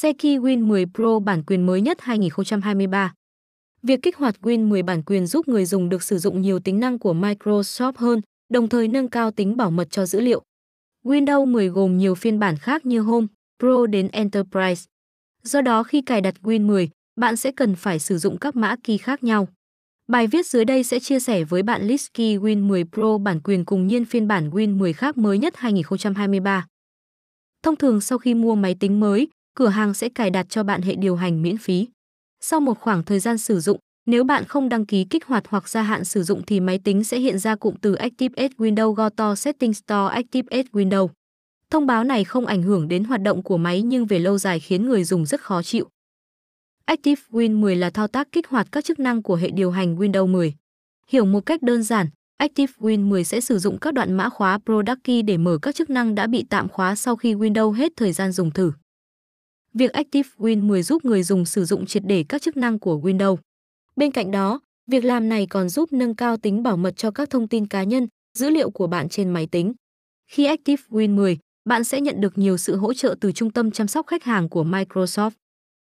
Seki Win 10 Pro bản quyền mới nhất 2023. Việc kích hoạt Win 10 bản quyền giúp người dùng được sử dụng nhiều tính năng của Microsoft hơn, đồng thời nâng cao tính bảo mật cho dữ liệu. Windows 10 gồm nhiều phiên bản khác như Home, Pro đến Enterprise. Do đó khi cài đặt Win 10, bạn sẽ cần phải sử dụng các mã key khác nhau. Bài viết dưới đây sẽ chia sẻ với bạn list key Win 10 Pro bản quyền cùng nhiên phiên bản Win 10 khác mới nhất 2023. Thông thường sau khi mua máy tính mới, cửa hàng sẽ cài đặt cho bạn hệ điều hành miễn phí. Sau một khoảng thời gian sử dụng, nếu bạn không đăng ký kích hoạt hoặc gia hạn sử dụng thì máy tính sẽ hiện ra cụm từ Active Windows Go to Settings Store Active Windows. Thông báo này không ảnh hưởng đến hoạt động của máy nhưng về lâu dài khiến người dùng rất khó chịu. Active Win 10 là thao tác kích hoạt các chức năng của hệ điều hành Windows 10. Hiểu một cách đơn giản, Active Win 10 sẽ sử dụng các đoạn mã khóa Product Key để mở các chức năng đã bị tạm khóa sau khi Windows hết thời gian dùng thử. Việc Active Win 10 giúp người dùng sử dụng triệt để các chức năng của Windows. Bên cạnh đó, việc làm này còn giúp nâng cao tính bảo mật cho các thông tin cá nhân, dữ liệu của bạn trên máy tính. Khi Active Win 10, bạn sẽ nhận được nhiều sự hỗ trợ từ trung tâm chăm sóc khách hàng của Microsoft.